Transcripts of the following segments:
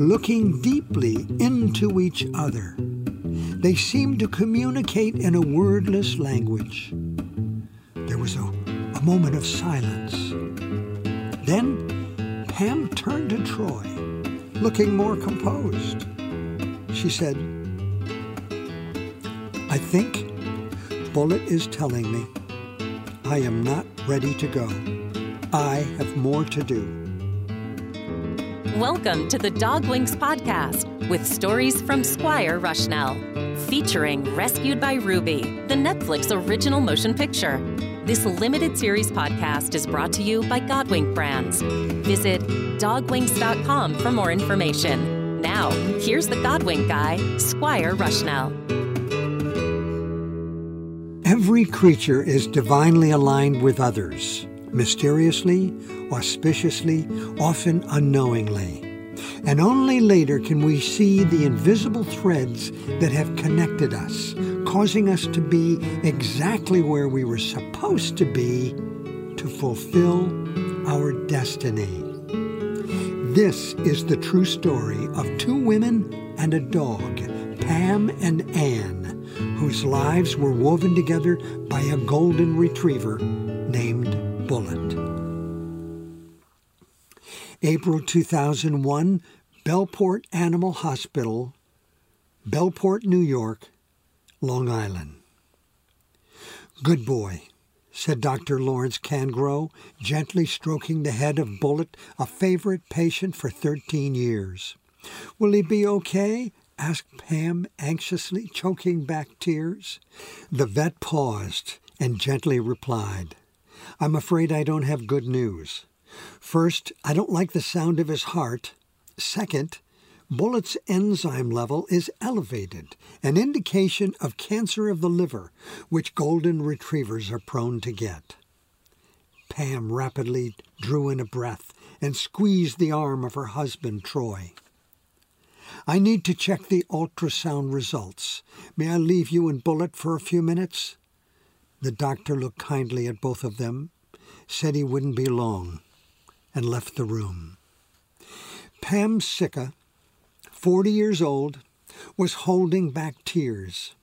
looking deeply into each other. They seemed to communicate in a wordless language. There was a, a moment of silence. Then Pam turned to Troy, looking more composed. She said, I think Bullet is telling me I am not ready to go. I have more to do. Welcome to the Dog podcast with stories from Squire Rushnell, featuring Rescued by Ruby, the Netflix original motion picture. This limited series podcast is brought to you by Godwink Brands. Visit dogwinks.com for more information. Now, here's the Godwink guy, Squire Rushnell. Every creature is divinely aligned with others, mysteriously, auspiciously, often unknowingly. And only later can we see the invisible threads that have connected us, causing us to be exactly where we were supposed to be to fulfill our destiny. This is the true story of two women and a dog, Pam and Anne whose lives were woven together by a golden retriever named April 2001, Bellport Animal Hospital, Bellport, New York, Long Island. Good boy, said Dr. Lawrence Cangro, gently stroking the head of Bullet, a favorite patient for 13 years. Will he be okay? asked Pam anxiously, choking back tears. The vet paused and gently replied, I'm afraid I don't have good news. First, I don't like the sound of his heart. Second, Bullet's enzyme level is elevated, an indication of cancer of the liver, which golden retrievers are prone to get. Pam rapidly drew in a breath and squeezed the arm of her husband, Troy. I need to check the ultrasound results. May I leave you and Bullet for a few minutes? The doctor looked kindly at both of them, said he wouldn't be long, and left the room. Pam Sicca, 40 years old, was holding back tears.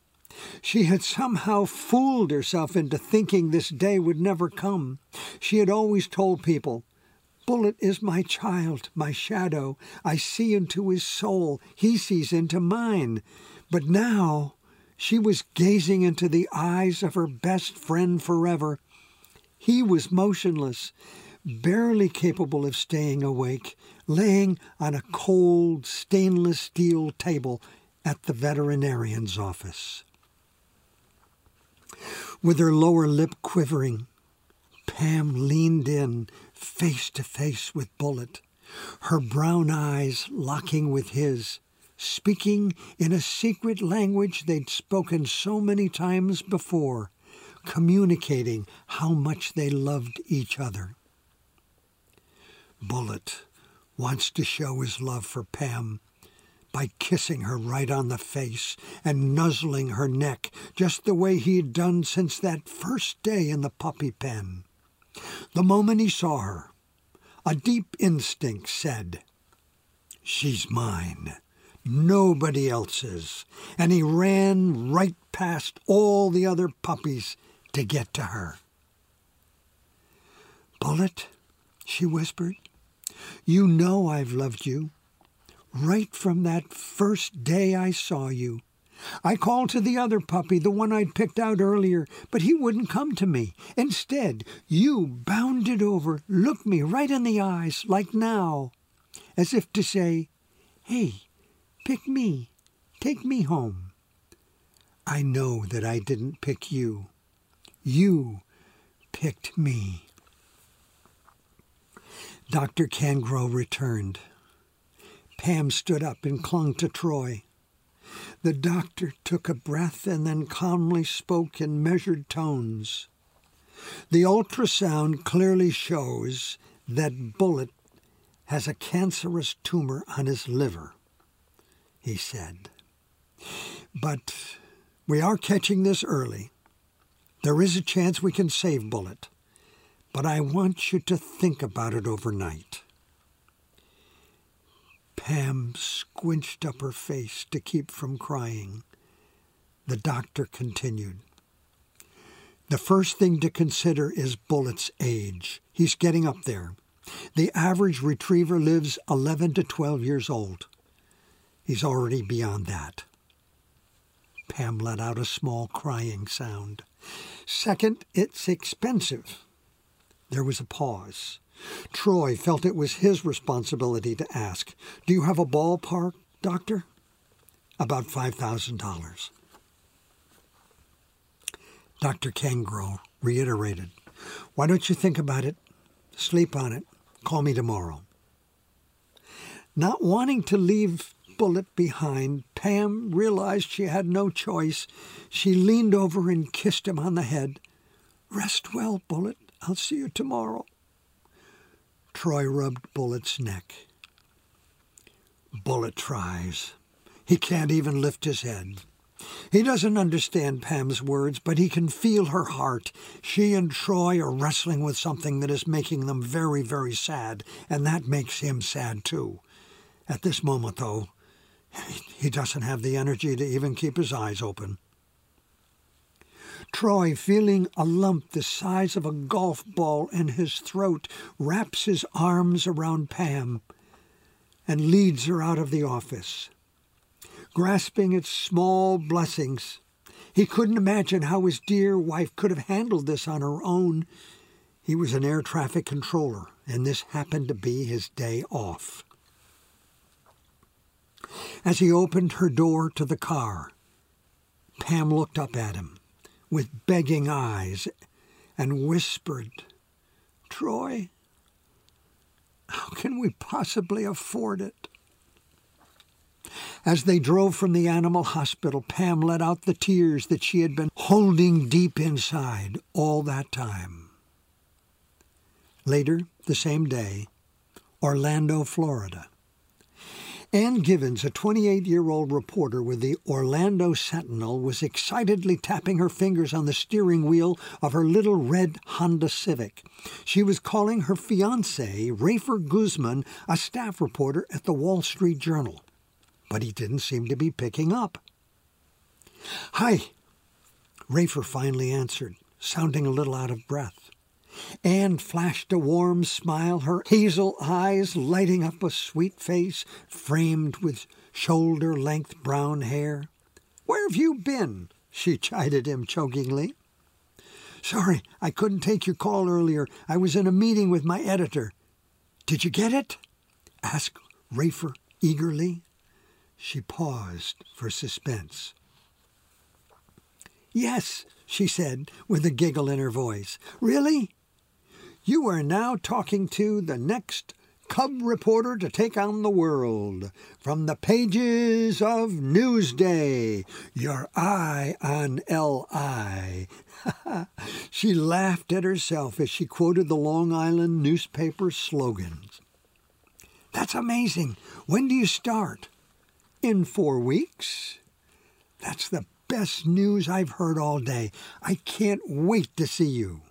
She had somehow fooled herself into thinking this day would never come. She had always told people, Bullet is my child, my shadow. I see into his soul. He sees into mine. But now she was gazing into the eyes of her best friend forever. He was motionless, barely capable of staying awake, laying on a cold stainless steel table at the veterinarian's office. With her lower lip quivering, Pam leaned in, face to face with Bullet, her brown eyes locking with his, speaking in a secret language they'd spoken so many times before, communicating how much they loved each other. Bullet wants to show his love for Pam by kissing her right on the face and nuzzling her neck, just the way he had done since that first day in the puppy pen. The moment he saw her, a deep instinct said, She's mine, nobody else's, and he ran right past all the other puppies to get to her. Bullet, she whispered, you know I've loved you. Right from that first day I saw you. I called to the other puppy, the one I'd picked out earlier, but he wouldn't come to me. Instead, you bounded over, looked me right in the eyes, like now, as if to say, Hey, pick me, take me home. I know that I didn't pick you. You picked me. Dr. Cangro returned. Pam stood up and clung to Troy. The doctor took a breath and then calmly spoke in measured tones. The ultrasound clearly shows that Bullet has a cancerous tumor on his liver, he said. But we are catching this early. There is a chance we can save Bullet, but I want you to think about it overnight. Pam squinched up her face to keep from crying. The doctor continued. The first thing to consider is Bullet's age. He's getting up there. The average retriever lives 11 to 12 years old. He's already beyond that. Pam let out a small crying sound. Second, it's expensive. There was a pause. Troy felt it was his responsibility to ask, Do you have a ballpark, Doctor? About $5,000. Dr. Kengro reiterated, Why don't you think about it? Sleep on it. Call me tomorrow. Not wanting to leave Bullet behind, Pam realized she had no choice. She leaned over and kissed him on the head. Rest well, Bullet. I'll see you tomorrow. Troy rubbed Bullet's neck. Bullet tries. He can't even lift his head. He doesn't understand Pam's words, but he can feel her heart. She and Troy are wrestling with something that is making them very, very sad, and that makes him sad too. At this moment, though, he doesn't have the energy to even keep his eyes open. Troy, feeling a lump the size of a golf ball in his throat, wraps his arms around Pam and leads her out of the office. Grasping its small blessings, he couldn't imagine how his dear wife could have handled this on her own. He was an air traffic controller, and this happened to be his day off. As he opened her door to the car, Pam looked up at him with begging eyes and whispered, Troy, how can we possibly afford it? As they drove from the animal hospital, Pam let out the tears that she had been holding deep inside all that time. Later, the same day, Orlando, Florida. Ann Givens, a 28 year old reporter with the Orlando Sentinel, was excitedly tapping her fingers on the steering wheel of her little red Honda Civic. She was calling her fiance, Rafer Guzman, a staff reporter at the Wall Street Journal. But he didn't seem to be picking up. Hi, Rafer finally answered, sounding a little out of breath. Anne flashed a warm smile, her hazel eyes lighting up a sweet face framed with shoulder length brown hair. Where have you been? she chided him chokingly. Sorry, I couldn't take your call earlier. I was in a meeting with my editor. Did you get it? asked Rafer eagerly. She paused for suspense. Yes, she said with a giggle in her voice. Really? You are now talking to the next cub reporter to take on the world. From the pages of Newsday, your eye on L.I. she laughed at herself as she quoted the Long Island newspaper slogans. That's amazing. When do you start? In four weeks. That's the best news I've heard all day. I can't wait to see you.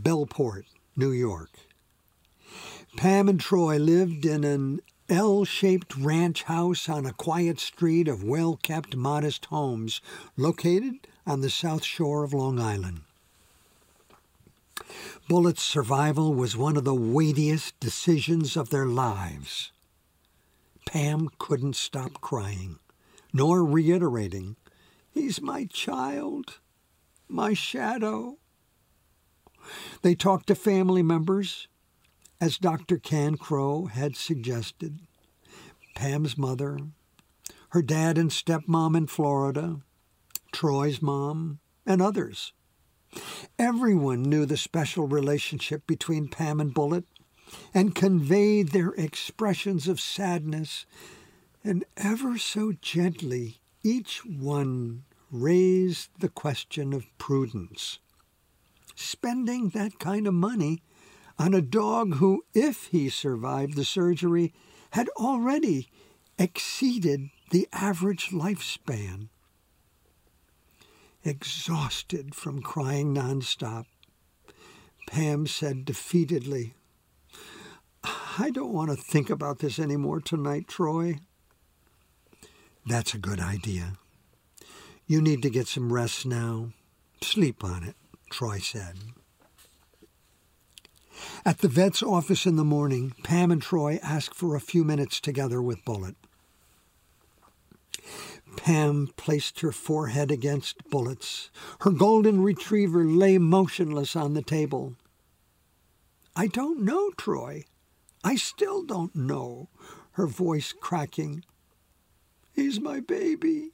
Bellport, New York. Pam and Troy lived in an L shaped ranch house on a quiet street of well kept, modest homes located on the south shore of Long Island. Bullet's survival was one of the weightiest decisions of their lives. Pam couldn't stop crying, nor reiterating, He's my child, my shadow. They talked to family members, as Dr. Cancro had suggested. Pam's mother, her dad and stepmom in Florida, Troy's mom, and others. Everyone knew the special relationship between Pam and Bullet and conveyed their expressions of sadness, and ever so gently each one raised the question of prudence spending that kind of money on a dog who, if he survived the surgery, had already exceeded the average lifespan. Exhausted from crying nonstop, Pam said defeatedly, I don't want to think about this anymore tonight, Troy. That's a good idea. You need to get some rest now. Sleep on it, Troy said. At the vet's office in the morning, Pam and Troy asked for a few minutes together with Bullet. Pam placed her forehead against Bullet's. Her golden retriever lay motionless on the table. I don't know, Troy. I still don't know, her voice cracking. He's my baby.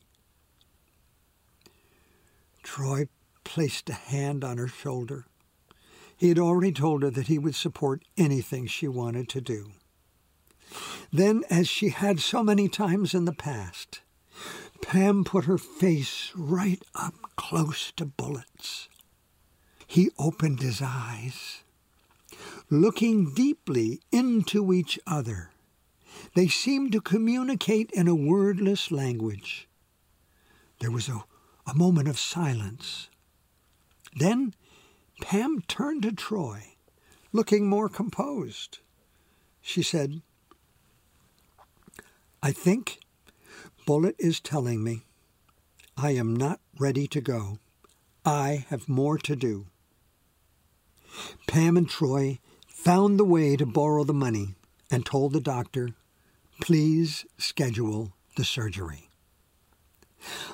Troy placed a hand on her shoulder. He had already told her that he would support anything she wanted to do. Then, as she had so many times in the past, Pam put her face right up close to Bullet's. He opened his eyes, looking deeply into each other. They seemed to communicate in a wordless language. There was a, a moment of silence. Then Pam turned to Troy, looking more composed. She said, I think Bullet is telling me I am not ready to go. I have more to do. Pam and Troy found the way to borrow the money and told the doctor, please schedule the surgery.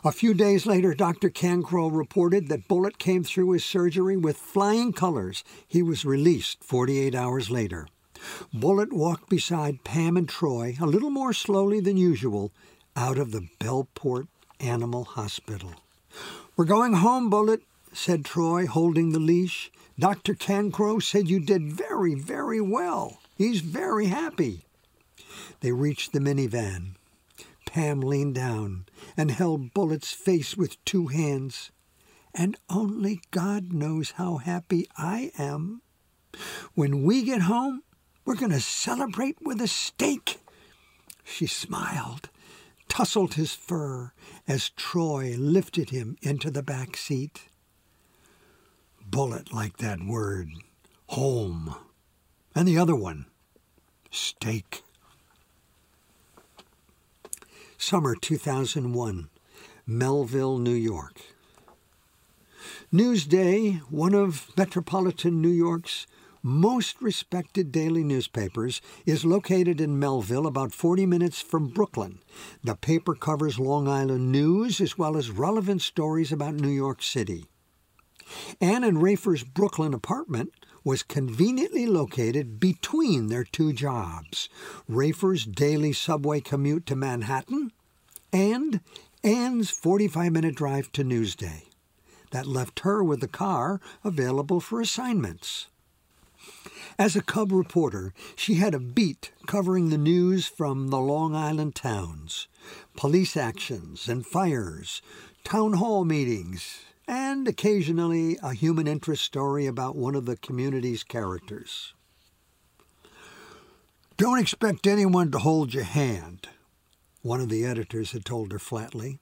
A few days later, Dr. Cancro reported that Bullet came through his surgery with flying colors. He was released 48 hours later. Bullet walked beside Pam and Troy a little more slowly than usual out of the Bellport Animal Hospital. We're going home, Bullet, said Troy, holding the leash. Dr. Cancro said you did very, very well. He's very happy. They reached the minivan. Pam leaned down and held Bullet's face with two hands. And only God knows how happy I am. When we get home, we're going to celebrate with a steak. She smiled, tousled his fur as Troy lifted him into the back seat. Bullet liked that word, home. And the other one, steak. Summer 2001, Melville, New York. Newsday, one of metropolitan New York's most respected daily newspapers, is located in Melville, about 40 minutes from Brooklyn. The paper covers Long Island news as well as relevant stories about New York City. Anne and Rafer's Brooklyn apartment was conveniently located between their two jobs Rafer's daily subway commute to Manhattan and Anne's 45 minute drive to Newsday. That left her with the car available for assignments. As a cub reporter, she had a beat covering the news from the Long Island towns, police actions and fires, town hall meetings, and occasionally a human interest story about one of the community's characters. Don't expect anyone to hold your hand, one of the editors had told her flatly.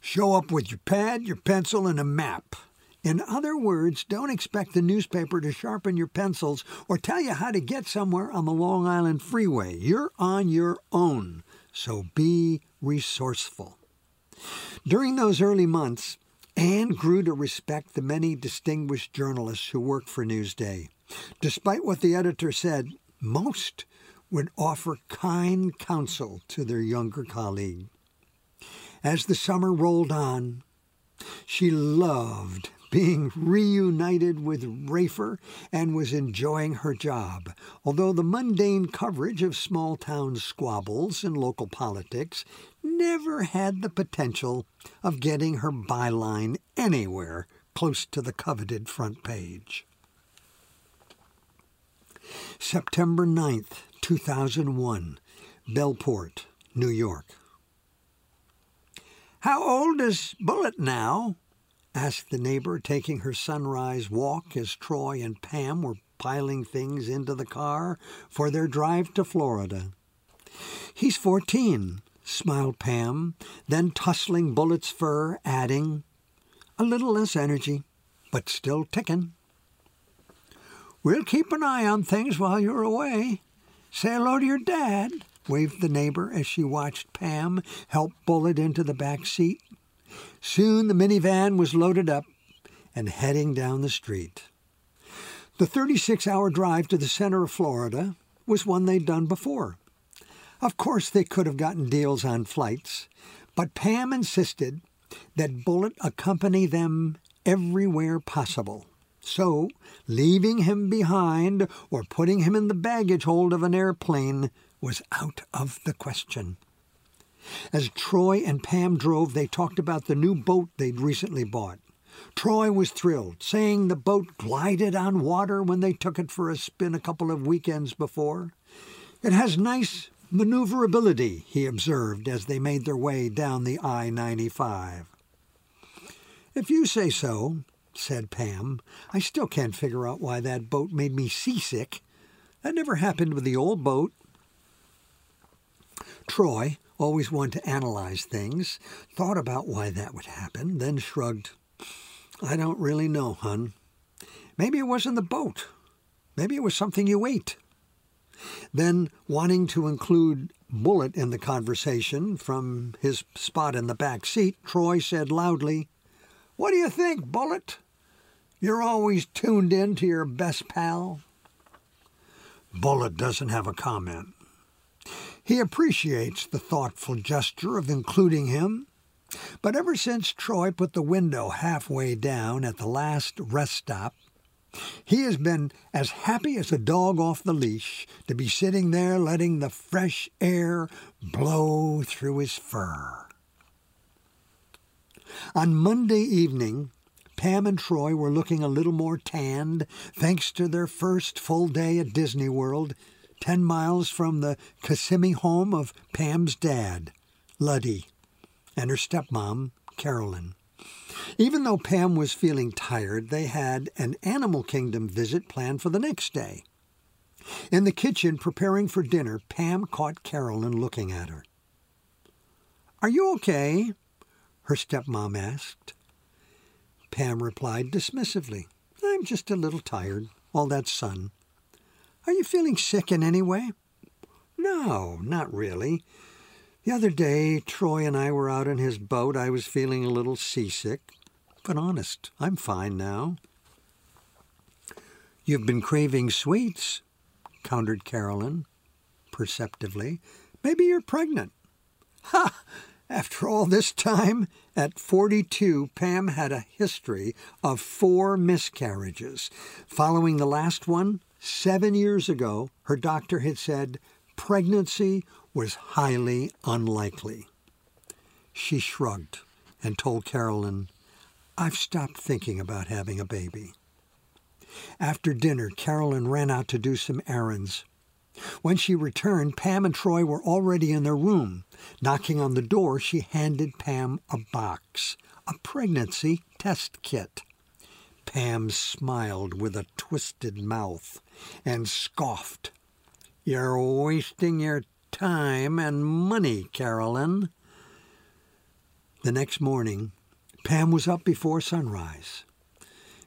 Show up with your pad, your pencil, and a map. In other words, don't expect the newspaper to sharpen your pencils or tell you how to get somewhere on the Long Island Freeway. You're on your own, so be resourceful. During those early months, Anne grew to respect the many distinguished journalists who worked for Newsday. Despite what the editor said, most would offer kind counsel to their younger colleague. As the summer rolled on, she loved being reunited with Rafer and was enjoying her job, although the mundane coverage of small town squabbles and local politics never had the potential of getting her byline anywhere close to the coveted front page. September 9th, 2001, Bellport, New York. How old is Bullet now? asked the neighbor, taking her sunrise walk as Troy and Pam were piling things into the car for their drive to Florida. He's fourteen, smiled Pam, then tussling Bullet's fur, adding, a little less energy, but still ticking. We'll keep an eye on things while you're away, Say hello to your dad, waved the neighbor as she watched Pam help Bullet into the back seat. Soon the minivan was loaded up and heading down the street. The 36 hour drive to the center of Florida was one they'd done before. Of course, they could have gotten deals on flights, but Pam insisted that Bullet accompany them everywhere possible. So, leaving him behind or putting him in the baggage hold of an airplane was out of the question. As Troy and Pam drove, they talked about the new boat they'd recently bought. Troy was thrilled, saying the boat glided on water when they took it for a spin a couple of weekends before. It has nice maneuverability, he observed as they made their way down the I 95. If you say so, said Pam, I still can't figure out why that boat made me seasick. That never happened with the old boat. Troy, always one to analyze things, thought about why that would happen, then shrugged. I don't really know, hun. Maybe it wasn't the boat. Maybe it was something you ate. Then, wanting to include Bullet in the conversation from his spot in the back seat, Troy said loudly, What do you think, Bullet? You're always tuned in to your best pal. Bullet doesn't have a comment. He appreciates the thoughtful gesture of including him, but ever since Troy put the window halfway down at the last rest stop, he has been as happy as a dog off the leash to be sitting there letting the fresh air blow through his fur. On Monday evening, Pam and Troy were looking a little more tanned thanks to their first full day at Disney World, ten miles from the Kissimmee home of Pam's dad, Luddy, and her stepmom, Carolyn. Even though Pam was feeling tired, they had an Animal Kingdom visit planned for the next day. In the kitchen, preparing for dinner, Pam caught Carolyn looking at her. Are you okay? her stepmom asked. Pam replied dismissively, I'm just a little tired, all that sun. Are you feeling sick in any way? No, not really. The other day, Troy and I were out in his boat. I was feeling a little seasick. But honest, I'm fine now. You've been craving sweets, countered Carolyn, perceptively. Maybe you're pregnant. Ha! After all this time, at 42, Pam had a history of four miscarriages. Following the last one, seven years ago, her doctor had said pregnancy was highly unlikely. She shrugged and told Carolyn, I've stopped thinking about having a baby. After dinner, Carolyn ran out to do some errands. When she returned, Pam and Troy were already in their room. Knocking on the door, she handed Pam a box, a pregnancy test kit. Pam smiled with a twisted mouth and scoffed. You're wasting your time and money, Carolyn. The next morning, Pam was up before sunrise.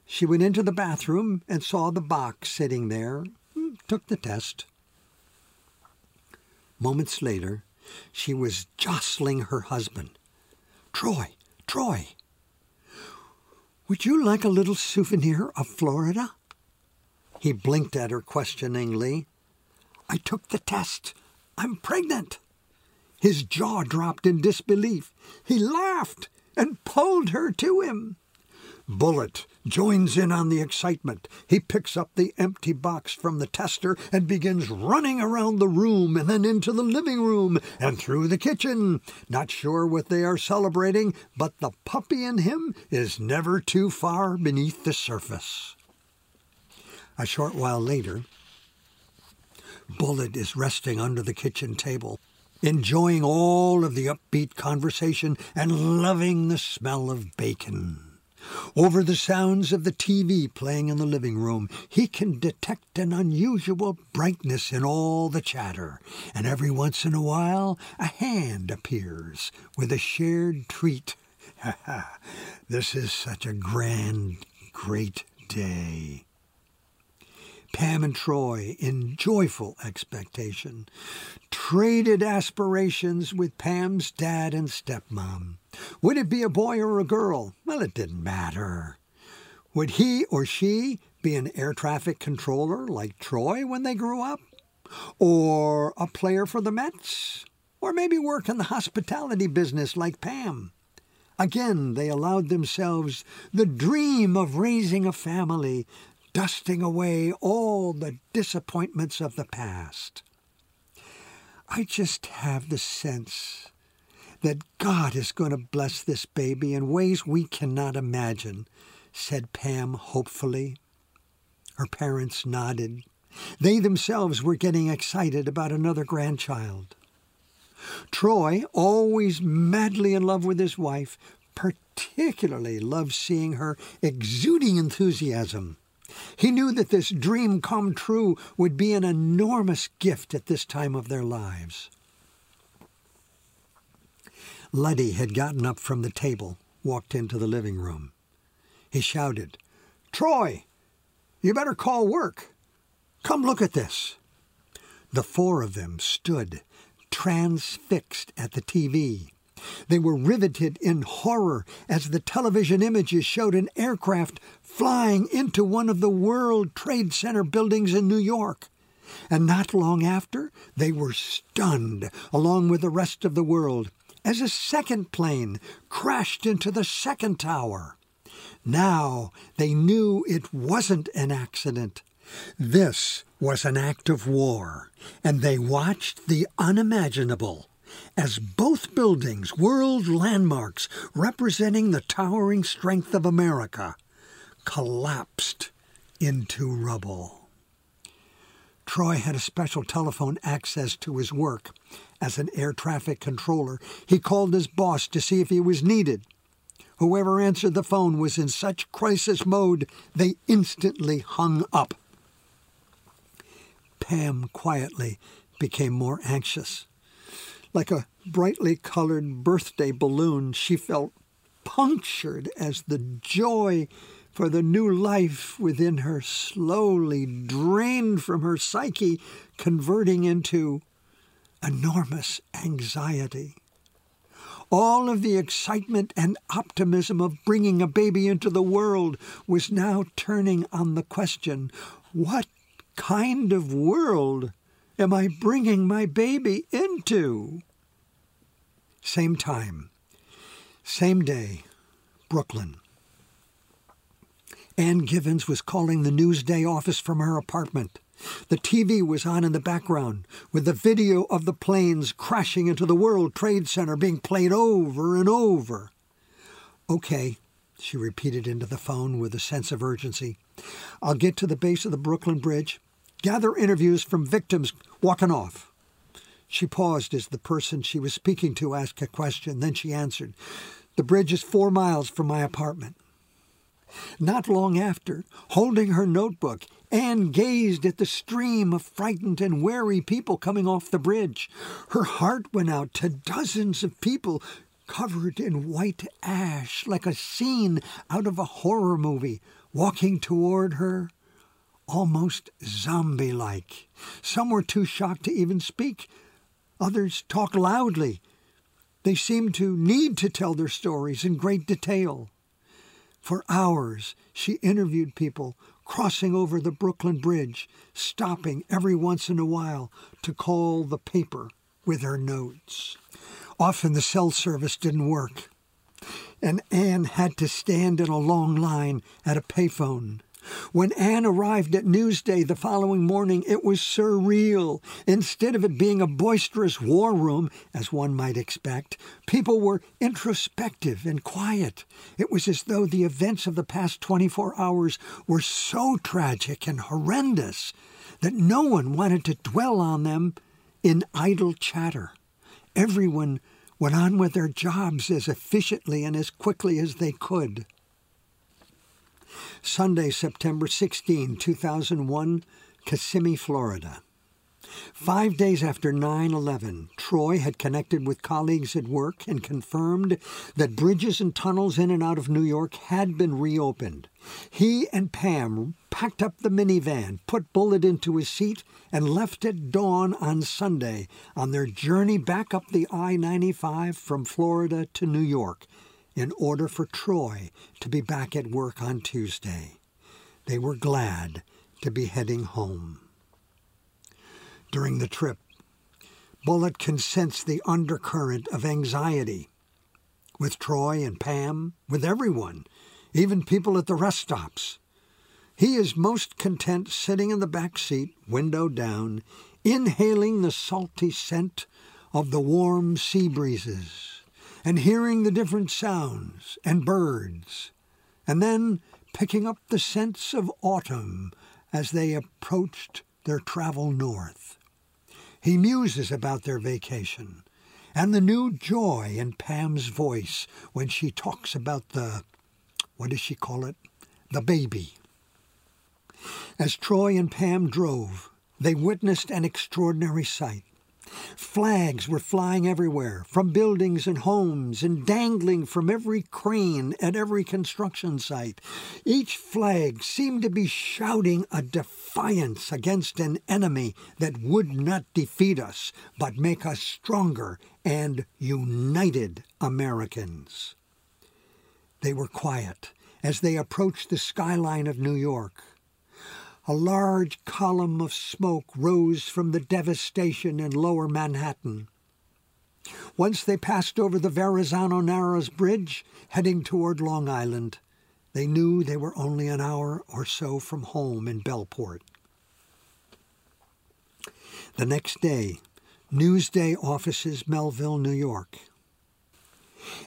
She went into the bathroom and saw the box sitting there, hmm, took the test. Moments later, she was jostling her husband. Troy, Troy, would you like a little souvenir of Florida? He blinked at her questioningly. I took the test. I'm pregnant. His jaw dropped in disbelief. He laughed and pulled her to him. Bullet joins in on the excitement. He picks up the empty box from the tester and begins running around the room and then into the living room and through the kitchen. Not sure what they are celebrating, but the puppy in him is never too far beneath the surface. A short while later, Bullet is resting under the kitchen table, enjoying all of the upbeat conversation and loving the smell of bacon. Over the sounds of the TV playing in the living room, he can detect an unusual brightness in all the chatter, and every once in a while a hand appears with a shared treat. this is such a grand, great day. Pam and Troy, in joyful expectation, traded aspirations with Pam's dad and stepmom. Would it be a boy or a girl? Well, it didn't matter. Would he or she be an air traffic controller like Troy when they grew up? Or a player for the Mets? Or maybe work in the hospitality business like Pam? Again, they allowed themselves the dream of raising a family, dusting away all the disappointments of the past. I just have the sense that God is going to bless this baby in ways we cannot imagine, said Pam hopefully. Her parents nodded. They themselves were getting excited about another grandchild. Troy, always madly in love with his wife, particularly loved seeing her exuding enthusiasm. He knew that this dream come true would be an enormous gift at this time of their lives. Luddy had gotten up from the table, walked into the living room. He shouted, Troy, you better call work. Come look at this. The four of them stood, transfixed at the TV. They were riveted in horror as the television images showed an aircraft flying into one of the World Trade Center buildings in New York. And not long after, they were stunned, along with the rest of the world, as a second plane crashed into the second tower. Now they knew it wasn't an accident. This was an act of war, and they watched the unimaginable as both buildings, world landmarks representing the towering strength of America, collapsed into rubble. Troy had a special telephone access to his work. As an air traffic controller, he called his boss to see if he was needed. Whoever answered the phone was in such crisis mode they instantly hung up. Pam quietly became more anxious. Like a brightly colored birthday balloon, she felt punctured as the joy for the new life within her slowly drained from her psyche, converting into enormous anxiety. All of the excitement and optimism of bringing a baby into the world was now turning on the question what kind of world am I bringing my baby into? Same time, same day, Brooklyn. Ann Givens was calling the Newsday office from her apartment. The TV was on in the background, with the video of the planes crashing into the World Trade Center being played over and over. Okay, she repeated into the phone with a sense of urgency. I'll get to the base of the Brooklyn Bridge, gather interviews from victims walking off. She paused as the person she was speaking to asked a question. Then she answered, The bridge is four miles from my apartment. Not long after, holding her notebook, Anne gazed at the stream of frightened and wary people coming off the bridge. Her heart went out to dozens of people covered in white ash, like a scene out of a horror movie, walking toward her, almost zombie like. Some were too shocked to even speak. Others talk loudly. They seemed to need to tell their stories in great detail. For hours, she interviewed people crossing over the Brooklyn Bridge, stopping every once in a while to call the paper with her notes. Often the cell service didn't work, and Anne had to stand in a long line at a payphone. When Anne arrived at Newsday the following morning, it was surreal. Instead of it being a boisterous war room, as one might expect, people were introspective and quiet. It was as though the events of the past 24 hours were so tragic and horrendous that no one wanted to dwell on them in idle chatter. Everyone went on with their jobs as efficiently and as quickly as they could. Sunday, September 16, 2001, Kissimmee, Florida. Five days after 9 11, Troy had connected with colleagues at work and confirmed that bridges and tunnels in and out of New York had been reopened. He and Pam packed up the minivan, put Bullet into his seat, and left at dawn on Sunday on their journey back up the I 95 from Florida to New York in order for Troy to be back at work on Tuesday. They were glad to be heading home during the trip. Bullet can sense the undercurrent of anxiety with Troy and Pam, with everyone, even people at the rest stops. He is most content sitting in the back seat, window down, inhaling the salty scent of the warm sea breezes and hearing the different sounds and birds, and then picking up the scents of autumn as they approached their travel north. He muses about their vacation and the new joy in Pam's voice when she talks about the, what does she call it? The baby. As Troy and Pam drove, they witnessed an extraordinary sight. Flags were flying everywhere, from buildings and homes, and dangling from every crane at every construction site. Each flag seemed to be shouting a defiance against an enemy that would not defeat us, but make us stronger and united Americans. They were quiet as they approached the skyline of New York. A large column of smoke rose from the devastation in lower Manhattan. Once they passed over the Verrazano Narrows Bridge, heading toward Long Island, they knew they were only an hour or so from home in Bellport. The next day, Newsday offices, Melville, New York.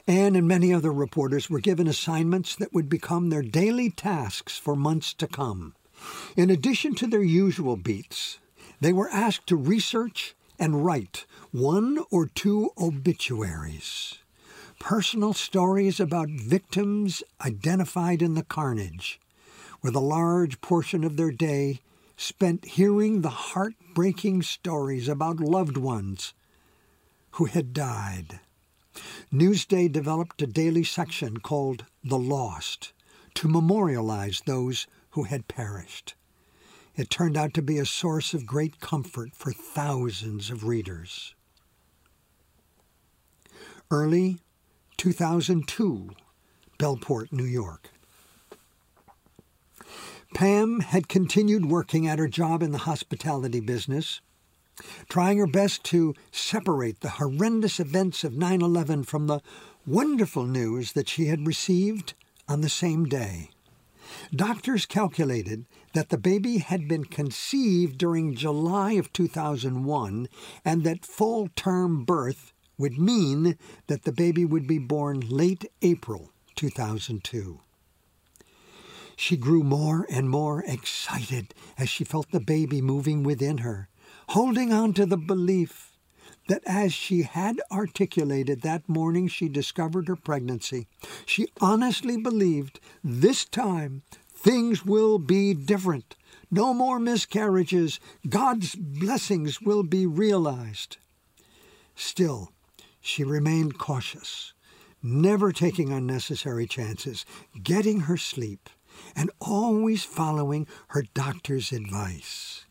Anne and many other reporters were given assignments that would become their daily tasks for months to come. In addition to their usual beats, they were asked to research and write one or two obituaries, personal stories about victims identified in the carnage, with a large portion of their day spent hearing the heartbreaking stories about loved ones who had died. Newsday developed a daily section called The Lost to memorialize those who had perished. It turned out to be a source of great comfort for thousands of readers. Early 2002, Bellport, New York. Pam had continued working at her job in the hospitality business, trying her best to separate the horrendous events of 9 11 from the wonderful news that she had received on the same day. Doctors calculated that the baby had been conceived during July of 2001 and that full term birth would mean that the baby would be born late April 2002. She grew more and more excited as she felt the baby moving within her, holding on to the belief that as she had articulated that morning she discovered her pregnancy, she honestly believed this time things will be different. No more miscarriages. God's blessings will be realized. Still, she remained cautious, never taking unnecessary chances, getting her sleep, and always following her doctor's advice.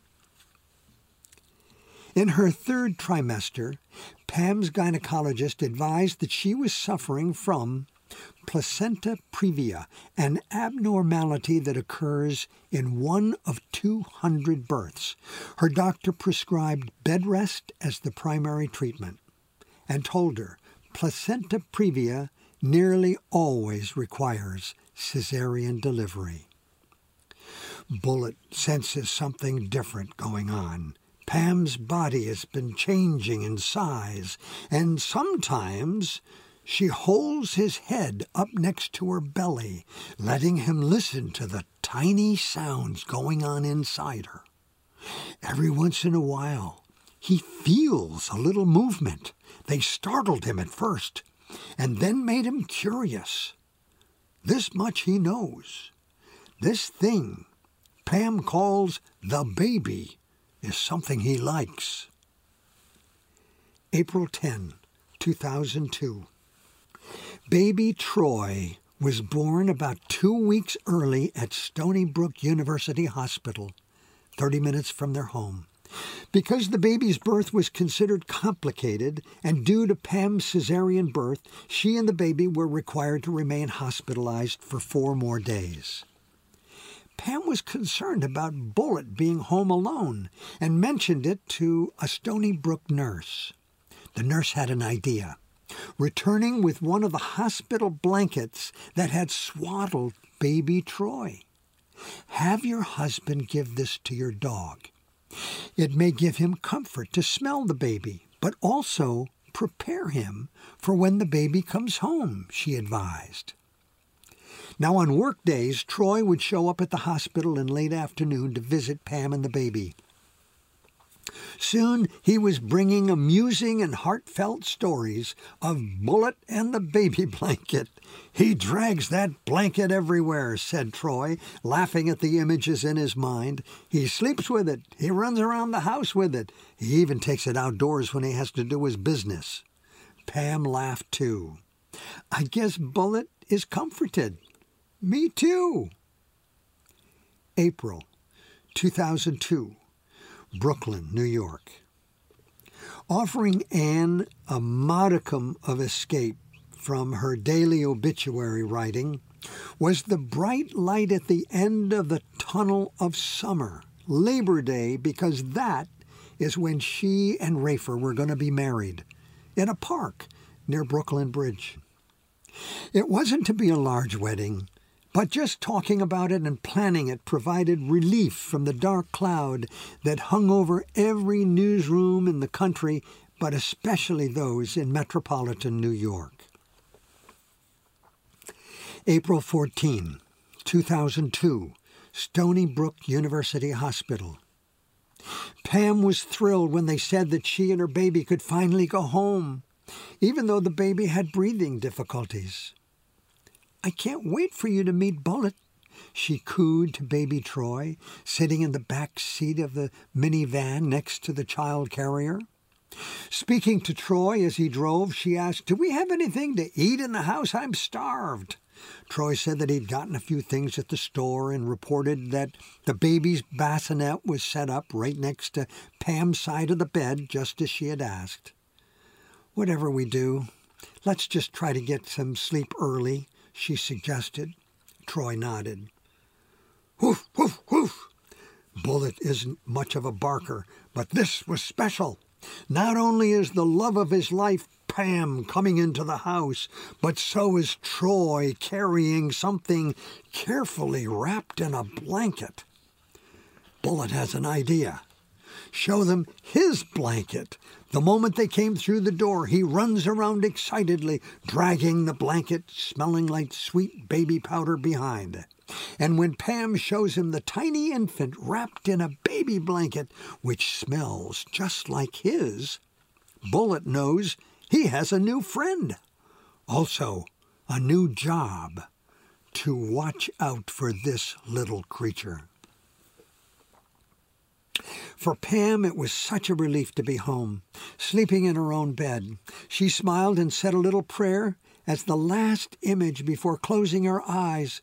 In her third trimester, Pam's gynecologist advised that she was suffering from placenta previa, an abnormality that occurs in one of 200 births. Her doctor prescribed bed rest as the primary treatment and told her placenta previa nearly always requires cesarean delivery. Bullet senses something different going on Pam's body has been changing in size, and sometimes she holds his head up next to her belly, letting him listen to the tiny sounds going on inside her. Every once in a while, he feels a little movement. They startled him at first, and then made him curious. This much he knows. This thing Pam calls the baby is something he likes. April 10, 2002. Baby Troy was born about two weeks early at Stony Brook University Hospital, 30 minutes from their home. Because the baby's birth was considered complicated and due to Pam's cesarean birth, she and the baby were required to remain hospitalized for four more days. Pam was concerned about Bullet being home alone and mentioned it to a Stony Brook nurse. The nurse had an idea. Returning with one of the hospital blankets that had swaddled baby Troy. Have your husband give this to your dog. It may give him comfort to smell the baby, but also prepare him for when the baby comes home, she advised. Now, on work days, Troy would show up at the hospital in late afternoon to visit Pam and the baby. Soon he was bringing amusing and heartfelt stories of Bullet and the baby blanket. He drags that blanket everywhere, said Troy, laughing at the images in his mind. He sleeps with it. He runs around the house with it. He even takes it outdoors when he has to do his business. Pam laughed too. I guess Bullet is comforted. Me too. April 2002. Brooklyn, New York. Offering Anne a modicum of escape from her daily obituary writing was the bright light at the end of the tunnel of summer, Labor Day, because that is when she and Rafer were going to be married in a park near Brooklyn Bridge. It wasn't to be a large wedding, but just talking about it and planning it provided relief from the dark cloud that hung over every newsroom in the country, but especially those in metropolitan New York. April 14, 2002, Stony Brook University Hospital. Pam was thrilled when they said that she and her baby could finally go home, even though the baby had breathing difficulties. I can't wait for you to meet Bullet, she cooed to baby Troy, sitting in the back seat of the minivan next to the child carrier. Speaking to Troy as he drove, she asked, Do we have anything to eat in the house? I'm starved. Troy said that he'd gotten a few things at the store and reported that the baby's bassinet was set up right next to Pam's side of the bed, just as she had asked. Whatever we do, let's just try to get some sleep early, she suggested. Troy nodded. Woof, woof, woof! Bullet isn't much of a barker, but this was special. Not only is the love of his life, Pam, coming into the house, but so is Troy carrying something carefully wrapped in a blanket. Bullet has an idea. Show them his blanket the moment they came through the door, he runs around excitedly, dragging the blanket, smelling like sweet baby powder behind. And when Pam shows him the tiny infant wrapped in a baby blanket, which smells just like his, Bullet knows he has a new friend. Also, a new job to watch out for this little creature. For Pam, it was such a relief to be home, sleeping in her own bed. She smiled and said a little prayer as the last image before closing her eyes.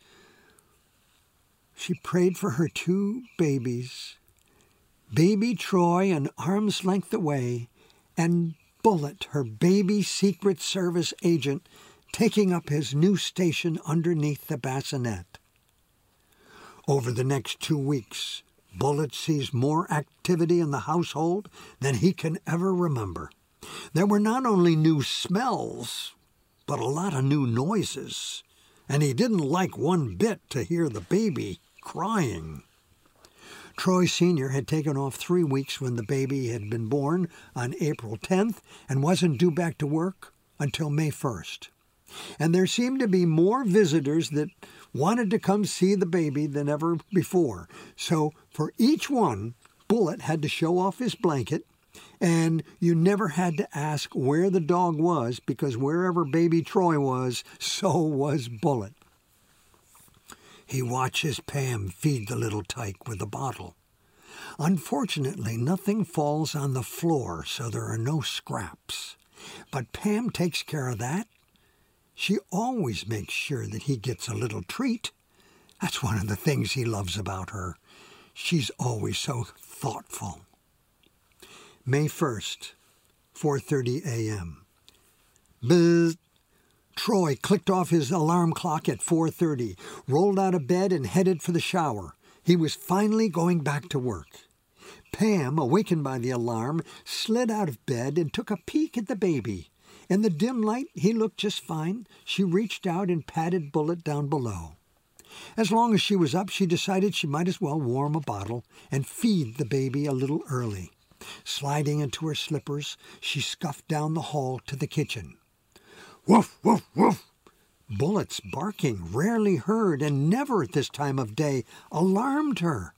She prayed for her two babies, baby Troy an arm's length away, and Bullet, her baby Secret Service agent, taking up his new station underneath the bassinet. Over the next two weeks, Bullet sees more activity in the household than he can ever remember. There were not only new smells, but a lot of new noises, and he didn't like one bit to hear the baby crying. Troy Sr. had taken off three weeks when the baby had been born on April 10th and wasn't due back to work until May 1st. And there seemed to be more visitors that wanted to come see the baby than ever before. So for each one, Bullet had to show off his blanket, and you never had to ask where the dog was because wherever baby Troy was, so was Bullet. He watches Pam feed the little tyke with a bottle. Unfortunately, nothing falls on the floor, so there are no scraps. But Pam takes care of that. She always makes sure that he gets a little treat. That's one of the things he loves about her. She's always so thoughtful. May 1st, 4:30 a.m. Buzz. Troy clicked off his alarm clock at 4:30, rolled out of bed and headed for the shower. He was finally going back to work. Pam, awakened by the alarm, slid out of bed and took a peek at the baby. In the dim light, he looked just fine. She reached out and patted Bullet down below. As long as she was up, she decided she might as well warm a bottle and feed the baby a little early. Sliding into her slippers, she scuffed down the hall to the kitchen. Woof, woof, woof! Bullets barking, rarely heard and never at this time of day, alarmed her.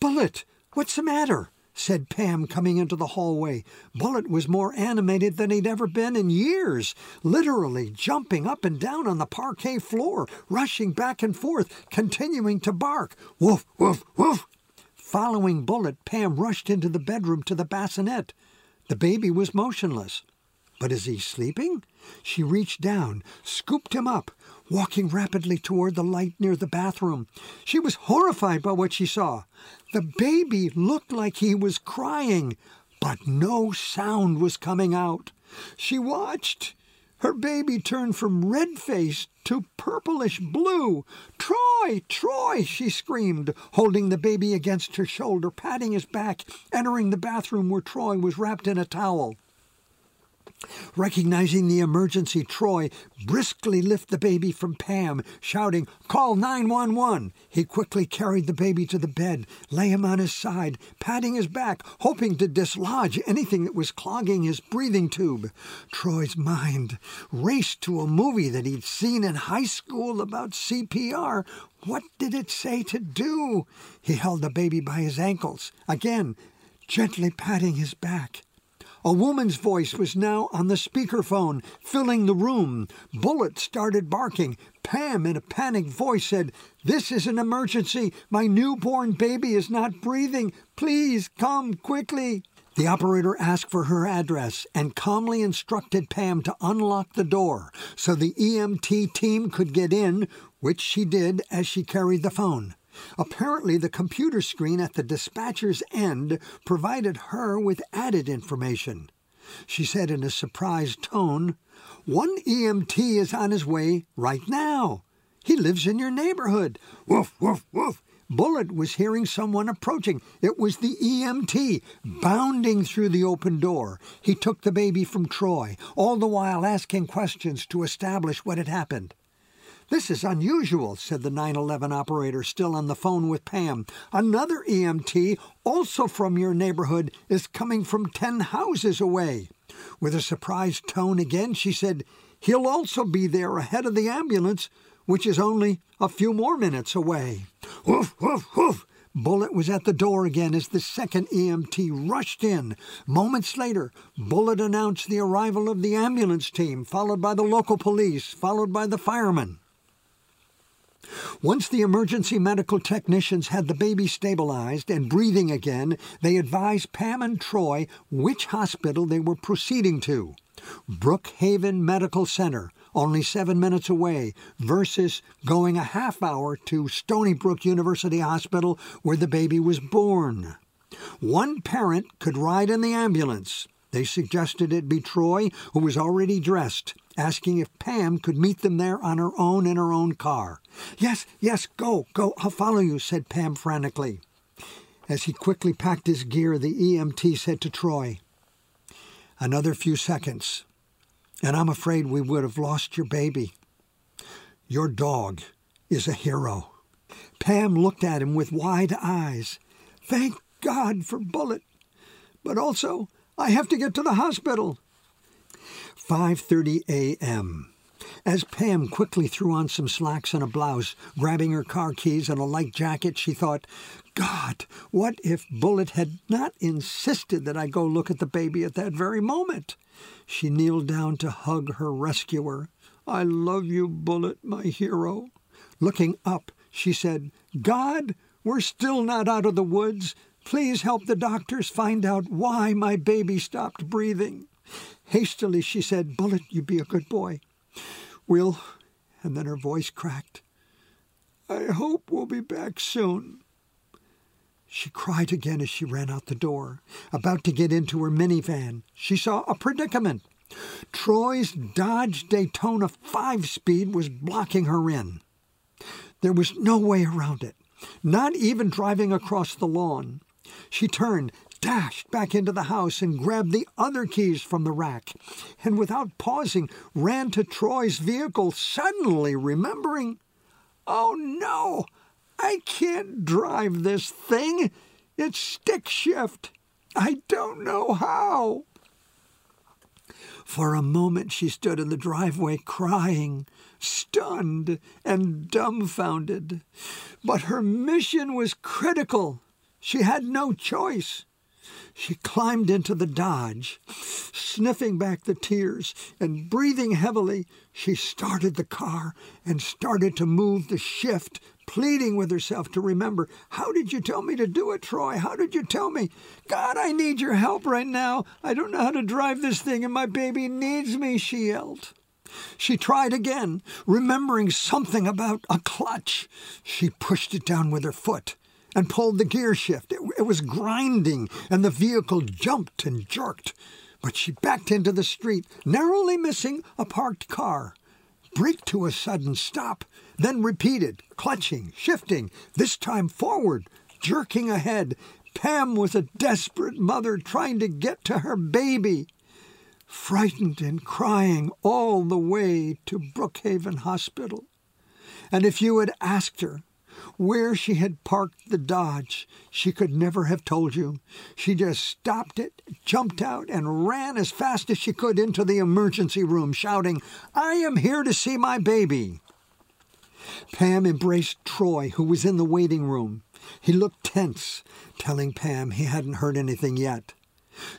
Bullet, what's the matter? Said Pam, coming into the hallway. Bullet was more animated than he'd ever been in years, literally jumping up and down on the parquet floor, rushing back and forth, continuing to bark. Woof, woof, woof! Following Bullet, Pam rushed into the bedroom to the bassinet. The baby was motionless. But is he sleeping? She reached down, scooped him up, walking rapidly toward the light near the bathroom. She was horrified by what she saw. The baby looked like he was crying, but no sound was coming out. She watched. Her baby turned from red face to purplish blue. Troy! Troy! she screamed, holding the baby against her shoulder, patting his back, entering the bathroom where Troy was wrapped in a towel. Recognizing the emergency, Troy briskly lifted the baby from Pam, shouting, Call 911. He quickly carried the baby to the bed, lay him on his side, patting his back, hoping to dislodge anything that was clogging his breathing tube. Troy's mind raced to a movie that he'd seen in high school about CPR. What did it say to do? He held the baby by his ankles, again, gently patting his back. A woman's voice was now on the speakerphone, filling the room. Bullet started barking. Pam, in a panicked voice, said, This is an emergency. My newborn baby is not breathing. Please come quickly. The operator asked for her address and calmly instructed Pam to unlock the door so the EMT team could get in, which she did as she carried the phone. Apparently, the computer screen at the dispatcher's end provided her with added information. She said in a surprised tone, One EMT is on his way right now. He lives in your neighborhood. Woof, woof, woof. Bullet was hearing someone approaching. It was the EMT, bounding through the open door. He took the baby from Troy, all the while asking questions to establish what had happened. This is unusual, said the 911 operator, still on the phone with Pam. Another EMT, also from your neighborhood, is coming from 10 houses away. With a surprised tone again, she said, He'll also be there ahead of the ambulance, which is only a few more minutes away. Woof, woof, woof! Bullet was at the door again as the second EMT rushed in. Moments later, Bullet announced the arrival of the ambulance team, followed by the local police, followed by the firemen. Once the emergency medical technicians had the baby stabilized and breathing again, they advised Pam and Troy which hospital they were proceeding to. Brookhaven Medical Center, only seven minutes away, versus going a half hour to Stony Brook University Hospital where the baby was born. One parent could ride in the ambulance. They suggested it be Troy, who was already dressed, asking if Pam could meet them there on her own in her own car. Yes, yes, go, go, I'll follow you, said Pam frantically. As he quickly packed his gear, the EMT said to Troy, Another few seconds, and I'm afraid we would have lost your baby. Your dog is a hero. Pam looked at him with wide eyes. Thank God for Bullet. But also, I have to get to the hospital. 5:30 a.m. As Pam quickly threw on some slacks and a blouse, grabbing her car keys and a light jacket, she thought, God, what if Bullet had not insisted that I go look at the baby at that very moment? She kneeled down to hug her rescuer. I love you, Bullet, my hero. Looking up, she said, God, we're still not out of the woods. Please help the doctors find out why my baby stopped breathing. Hastily she said, Bullet, you be a good boy. We'll, and then her voice cracked. I hope we'll be back soon. She cried again as she ran out the door. About to get into her minivan, she saw a predicament. Troy's Dodge Daytona 5 speed was blocking her in. There was no way around it, not even driving across the lawn. She turned, dashed back into the house, and grabbed the other keys from the rack, and without pausing, ran to Troy's vehicle, suddenly remembering, Oh no! I can't drive this thing. It's stick shift. I don't know how. For a moment she stood in the driveway crying, stunned and dumbfounded. But her mission was critical. She had no choice. She climbed into the Dodge, sniffing back the tears and breathing heavily. She started the car and started to move the shift pleading with herself to remember. How did you tell me to do it, Troy? How did you tell me? God, I need your help right now. I don't know how to drive this thing, and my baby needs me, she yelled. She tried again, remembering something about a clutch. She pushed it down with her foot and pulled the gear shift. It, it, was grinding, and the vehicle jumped and jerked. But she backed into the street, narrowly missing a parked car braked to a sudden stop, then repeated, clutching, shifting, this time forward, jerking ahead. Pam was a desperate mother trying to get to her baby, frightened and crying all the way to Brookhaven Hospital. And if you had asked her where she had parked the Dodge. She could never have told you. She just stopped it, jumped out, and ran as fast as she could into the emergency room, shouting, I am here to see my baby. Pam embraced Troy, who was in the waiting room. He looked tense, telling Pam he hadn't heard anything yet.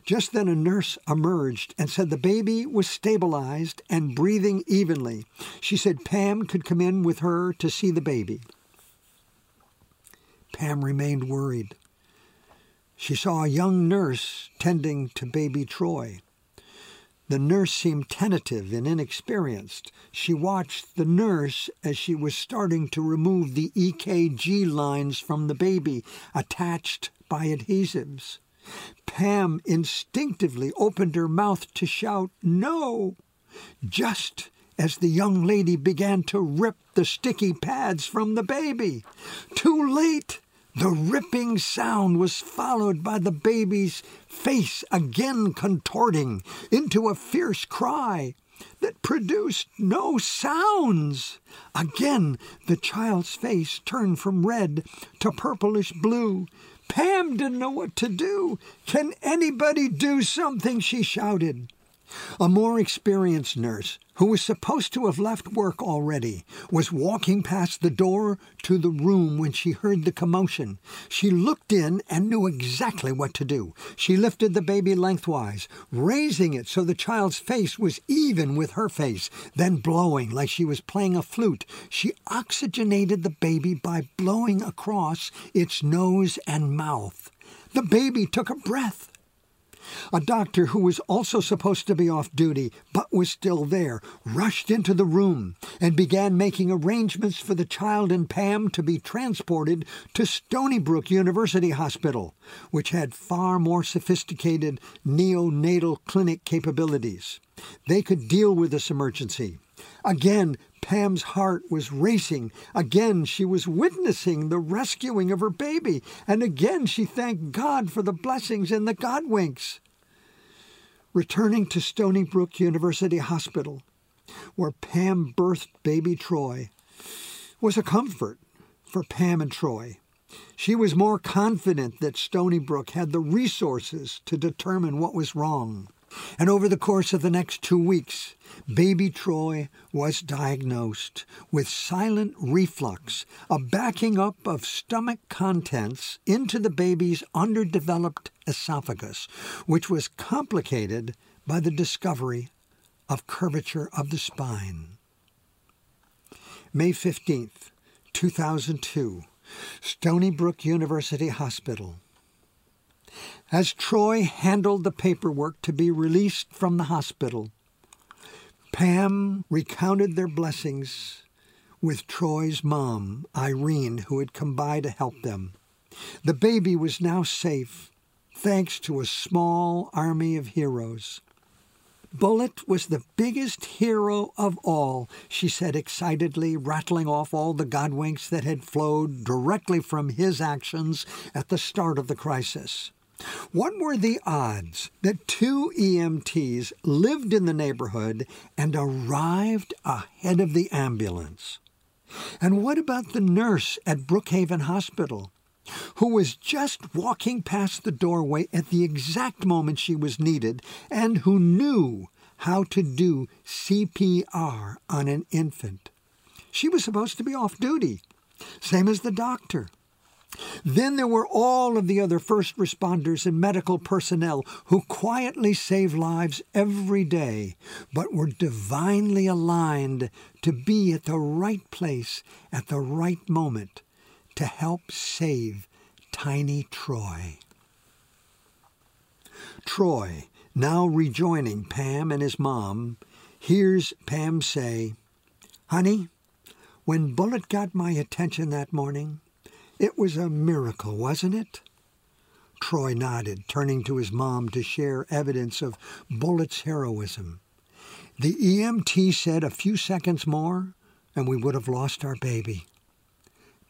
Just then a nurse emerged and said the baby was stabilized and breathing evenly. She said Pam could come in with her to see the baby. Pam remained worried. She saw a young nurse tending to baby Troy. The nurse seemed tentative and inexperienced. She watched the nurse as she was starting to remove the EKG lines from the baby, attached by adhesives. Pam instinctively opened her mouth to shout, No! Just as the young lady began to rip the sticky pads from the baby. Too late! The ripping sound was followed by the baby's face again contorting into a fierce cry that produced no sounds. Again, the child's face turned from red to purplish blue. Pam didn't know what to do. Can anybody do something? she shouted. A more experienced nurse, who was supposed to have left work already, was walking past the door to the room when she heard the commotion. She looked in and knew exactly what to do. She lifted the baby lengthwise, raising it so the child's face was even with her face, then blowing like she was playing a flute. She oxygenated the baby by blowing across its nose and mouth. The baby took a breath. A doctor who was also supposed to be off duty, but was still there, rushed into the room and began making arrangements for the child and Pam to be transported to Stony Brook University Hospital, which had far more sophisticated neonatal clinic capabilities. They could deal with this emergency. Again, Pam's heart was racing. Again, she was witnessing the rescuing of her baby. And again, she thanked God for the blessings and the Godwinks. Returning to Stony Brook University Hospital, where Pam birthed baby Troy, was a comfort for Pam and Troy. She was more confident that Stony Brook had the resources to determine what was wrong. And over the course of the next two weeks, baby Troy was diagnosed with silent reflux, a backing up of stomach contents into the baby's underdeveloped esophagus, which was complicated by the discovery of curvature of the spine. May 15th, 2002, Stony Brook University Hospital. As Troy handled the paperwork to be released from the hospital, Pam recounted their blessings with Troy's mom, Irene, who had come by to help them. The baby was now safe, thanks to a small army of heroes. Bullet was the biggest hero of all, she said excitedly, rattling off all the Godwinks that had flowed directly from his actions at the start of the crisis. What were the odds that two EMTs lived in the neighborhood and arrived ahead of the ambulance? And what about the nurse at Brookhaven Hospital? who was just walking past the doorway at the exact moment she was needed and who knew how to do CPR on an infant. She was supposed to be off duty, same as the doctor. Then there were all of the other first responders and medical personnel who quietly save lives every day, but were divinely aligned to be at the right place at the right moment to help save tiny Troy. Troy, now rejoining Pam and his mom, hears Pam say, Honey, when Bullet got my attention that morning, it was a miracle, wasn't it? Troy nodded, turning to his mom to share evidence of Bullet's heroism. The EMT said a few seconds more, and we would have lost our baby.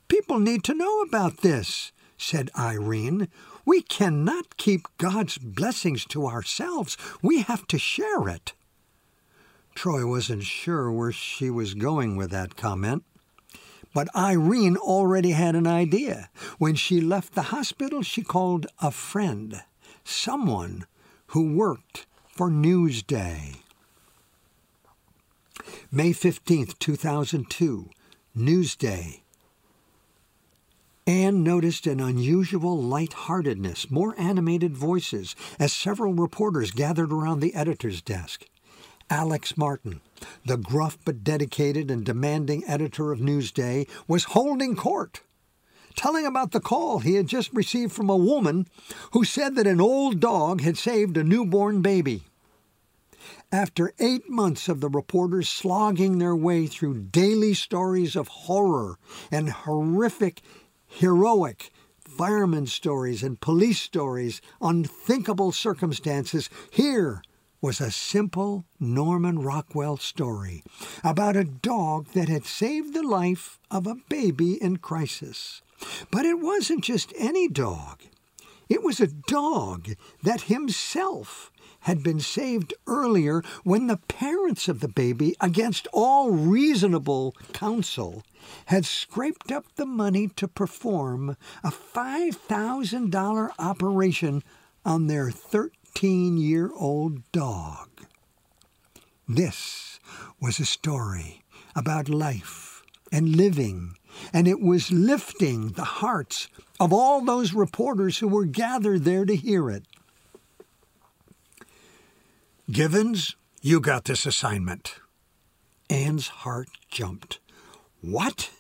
People need to know about this, said Irene. We cannot keep God's blessings to ourselves. We have to share it. Troy wasn't sure where she was going with that comment. But Irene already had an idea. When she left the hospital, she called a friend, someone who worked for Newsday. May 15th, 2002, Newsday. Anne noticed an unusual light-heartedness, more animated voices, as several reporters gathered around the editor's desk. Alex Martin, the gruff but dedicated and demanding editor of Newsday, was holding court, telling about the call he had just received from a woman who said that an old dog had saved a newborn baby. After eight months of the reporters slogging their way through daily stories of horror and horrific heroic fireman stories and police stories, unthinkable circumstances. Here was a simple Norman Rockwell story about a dog that had saved the life of a baby in crisis. But it wasn't just any dog. It was a dog that himself had been saved earlier when the parents of the baby, against all reasonable counsel, had scraped up the money to perform a $5,000 operation on their 13 year old dog. This was a story about life and living, and it was lifting the hearts of all those reporters who were gathered there to hear it. Givens, you got this assignment. Anne's heart jumped. What?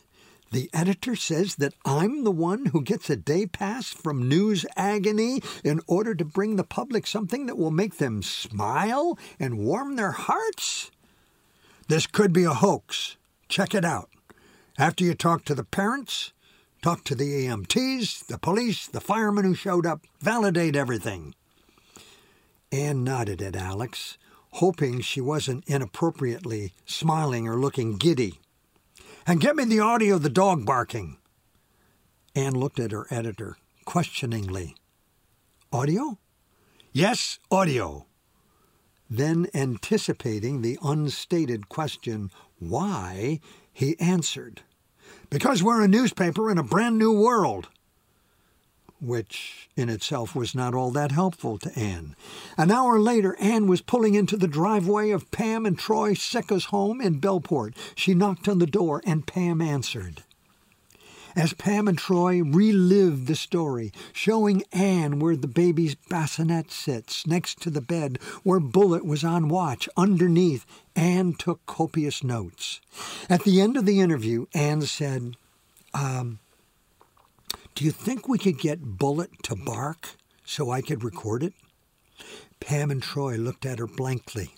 The editor says that I'm the one who gets a day pass from news agony in order to bring the public something that will make them smile and warm their hearts? This could be a hoax. Check it out. After you talk to the parents, talk to the EMTs, the police, the firemen who showed up, validate everything. Anne nodded at Alex, hoping she wasn't inappropriately smiling or looking giddy. And get me the audio of the dog barking. Anne looked at her editor questioningly. Audio? Yes, audio. Then, anticipating the unstated question, why, he answered, Because we're a newspaper in a brand new world which in itself was not all that helpful to Anne. An hour later, Anne was pulling into the driveway of Pam and Troy Sicka's home in Bellport. She knocked on the door, and Pam answered. As Pam and Troy relived the story, showing Anne where the baby's bassinet sits, next to the bed where Bullet was on watch, underneath, Anne took copious notes. At the end of the interview, Anne said, um, do you think we could get Bullet to bark so I could record it? Pam and Troy looked at her blankly.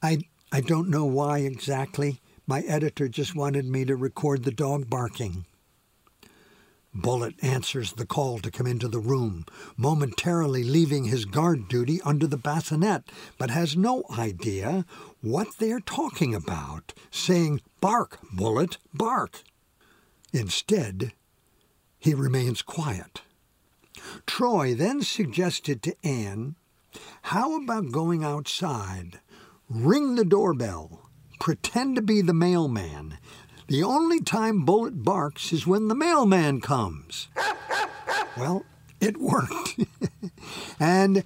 I, I don't know why exactly. My editor just wanted me to record the dog barking. Bullet answers the call to come into the room, momentarily leaving his guard duty under the bassinet, but has no idea what they're talking about, saying, Bark, Bullet, bark. Instead, he remains quiet. Troy then suggested to Anne, How about going outside? Ring the doorbell. Pretend to be the mailman. The only time Bullet barks is when the mailman comes. Well, it worked. and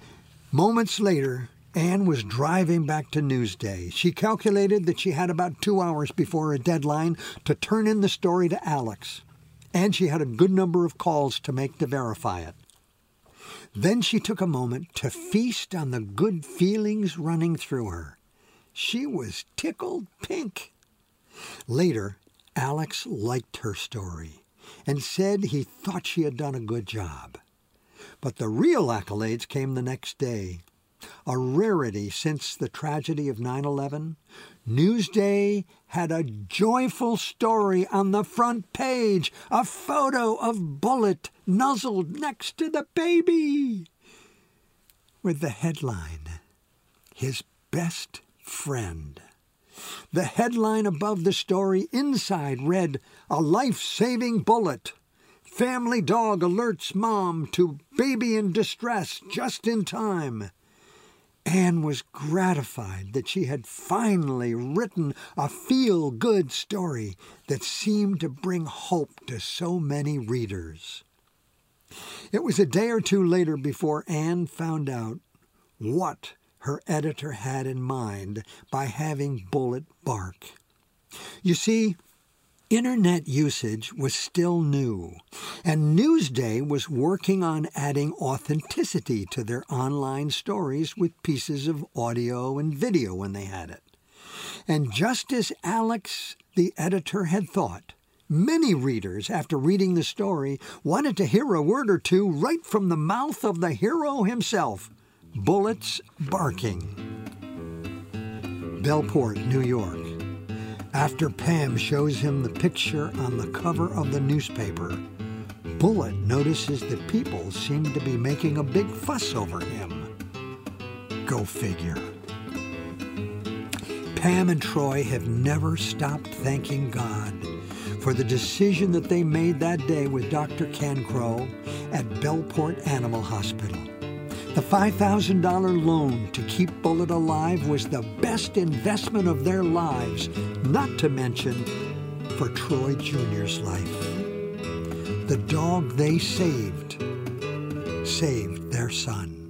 moments later, Anne was driving back to Newsday. She calculated that she had about two hours before a deadline to turn in the story to Alex, and she had a good number of calls to make to verify it. Then she took a moment to feast on the good feelings running through her. She was tickled pink. Later, Alex liked her story and said he thought she had done a good job. But the real accolades came the next day. A rarity since the tragedy of 9 11, Newsday had a joyful story on the front page, a photo of Bullet nuzzled next to the baby, with the headline, His Best Friend. The headline above the story inside read, A Life Saving Bullet. Family dog alerts mom to baby in distress just in time. Anne was gratified that she had finally written a feel good story that seemed to bring hope to so many readers. It was a day or two later before Anne found out what her editor had in mind by having Bullet bark. You see, Internet usage was still new, and Newsday was working on adding authenticity to their online stories with pieces of audio and video when they had it. And just as Alex, the editor, had thought, many readers, after reading the story, wanted to hear a word or two right from the mouth of the hero himself Bullets Barking. Bellport, New York. After Pam shows him the picture on the cover of the newspaper, Bullet notices that people seem to be making a big fuss over him. Go figure. Pam and Troy have never stopped thanking God for the decision that they made that day with Dr. Cancrow at Bellport Animal Hospital. The $5,000 loan to keep Bullet alive was the best investment of their lives, not to mention for Troy Jr.'s life. The dog they saved saved their son.